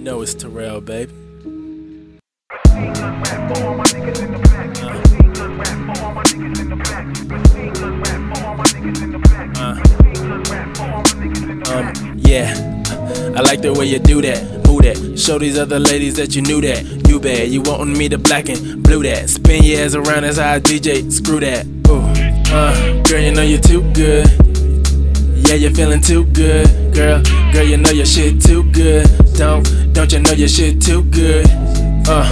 know it's Terrell, baby. Uh, um, yeah. I like the way you do that, move that. Show these other ladies that you knew that. You bad, you wantin' me to black and blue that. Spin your ass around, how I DJ. Screw that. Ooh, uh, girl, you know you're too good. Yeah, you're feeling too good, girl. Girl, you know your shit too good. Don't, your shit too good? Uh,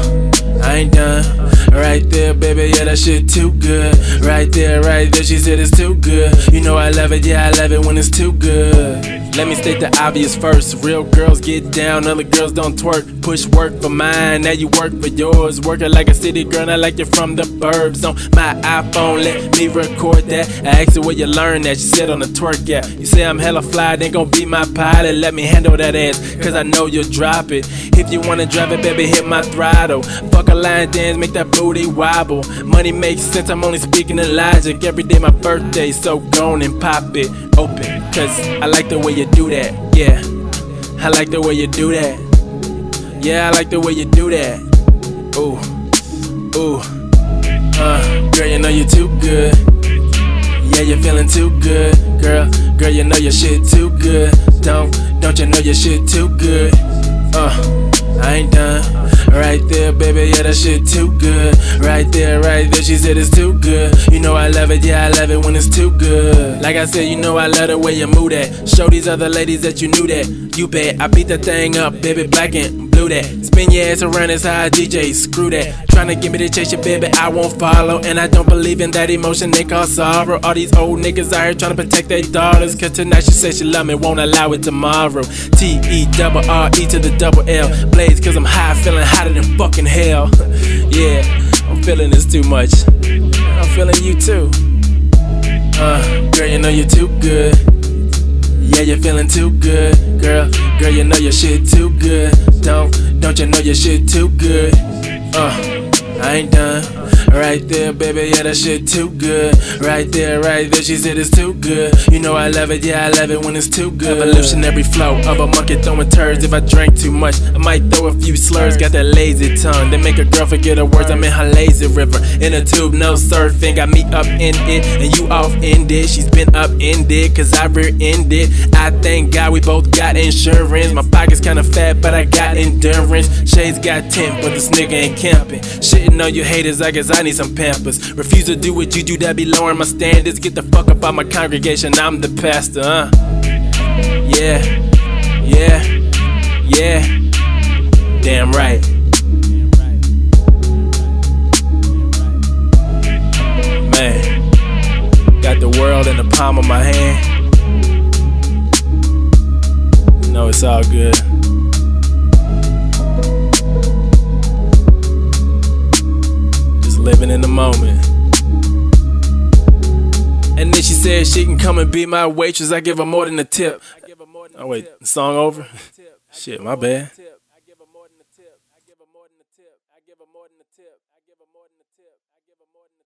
I ain't done. Right there, baby, yeah, that shit too good. Right there, right there, she said it's too good. You know I love it, yeah, I love it when it's too good. Let me state the obvious first. Real girls get down, other girls don't twerk. Push work for mine, now you work for yours. Working like a city girl, not like you're from the burbs. On my iPhone, let me record that. I asked her where you learned that. She said on the twerk, yeah. You say I'm hella fly, then gon' be my pilot. Let me handle that ass, cause I know you'll drop it. If you wanna drive it, baby, hit my throttle. Fuck a line dance, make that booty wobble. Money makes sense, I'm only speaking in logic. Every day my birthday, so go on and pop it open. Cause I like the way you do that, yeah. I like the way you do that. Yeah, I like the way you do that. Ooh, ooh. Uh, girl, you know you're too good. Yeah, you're feeling too good, girl. Girl, you know your shit too good. Don't, don't you know your shit too good? Uh, I ain't done. Right there, baby, yeah, that shit too good. Right there, right there, she said it's too good. You know I love it, yeah, I love it when it's too good. Like I said, you know I love the way you move that. Show these other ladies that you knew that. You bet, I beat that thing up, baby, black blue that. Spin your ass around, how I DJ, screw that. Tryna get me to chase your baby, I won't follow. And I don't believe in that emotion they call sorrow. All these old niggas out here tryna protect their daughters. Cause tonight she said she love me, won't allow it tomorrow. T E double R E to the double L. Blaze, cause I'm high, feeling hotter than fucking hell. yeah, I'm feeling this too much. I'm feeling you too. Uh, girl, you know you're too good. Yeah, you're feeling too good, girl. Your shit too good? Uh, I ain't done. Right there, baby, yeah, that shit too good. Right there, right there, she said it's too good. You know I love it, yeah, I love it when it's too good. Evolutionary flow of a monkey throwing turds. If I drink too much, I might throw a few slurs. Got that lazy tongue that make a girl forget her words. I'm in her lazy river. In a tube, no surfing. Got me up in it, and you off in it. She's been up in it, cause I rear ended. I thank God we both got insurance. My pocket's kinda fat, but I got endurance. Shades got tint, but this nigga ain't camping. Shitting on you haters, I guess I need some pampers. Refuse to do what you do, that be lowering my standards. Get the fuck up out my congregation, I'm the pastor, uh. Yeah, yeah, yeah. Damn right. Man, got the world in the palm of my hand. You know it's all good. Said she can come and be my waitress. I give her more than a tip. Oh wait, song over? Shit, my bad.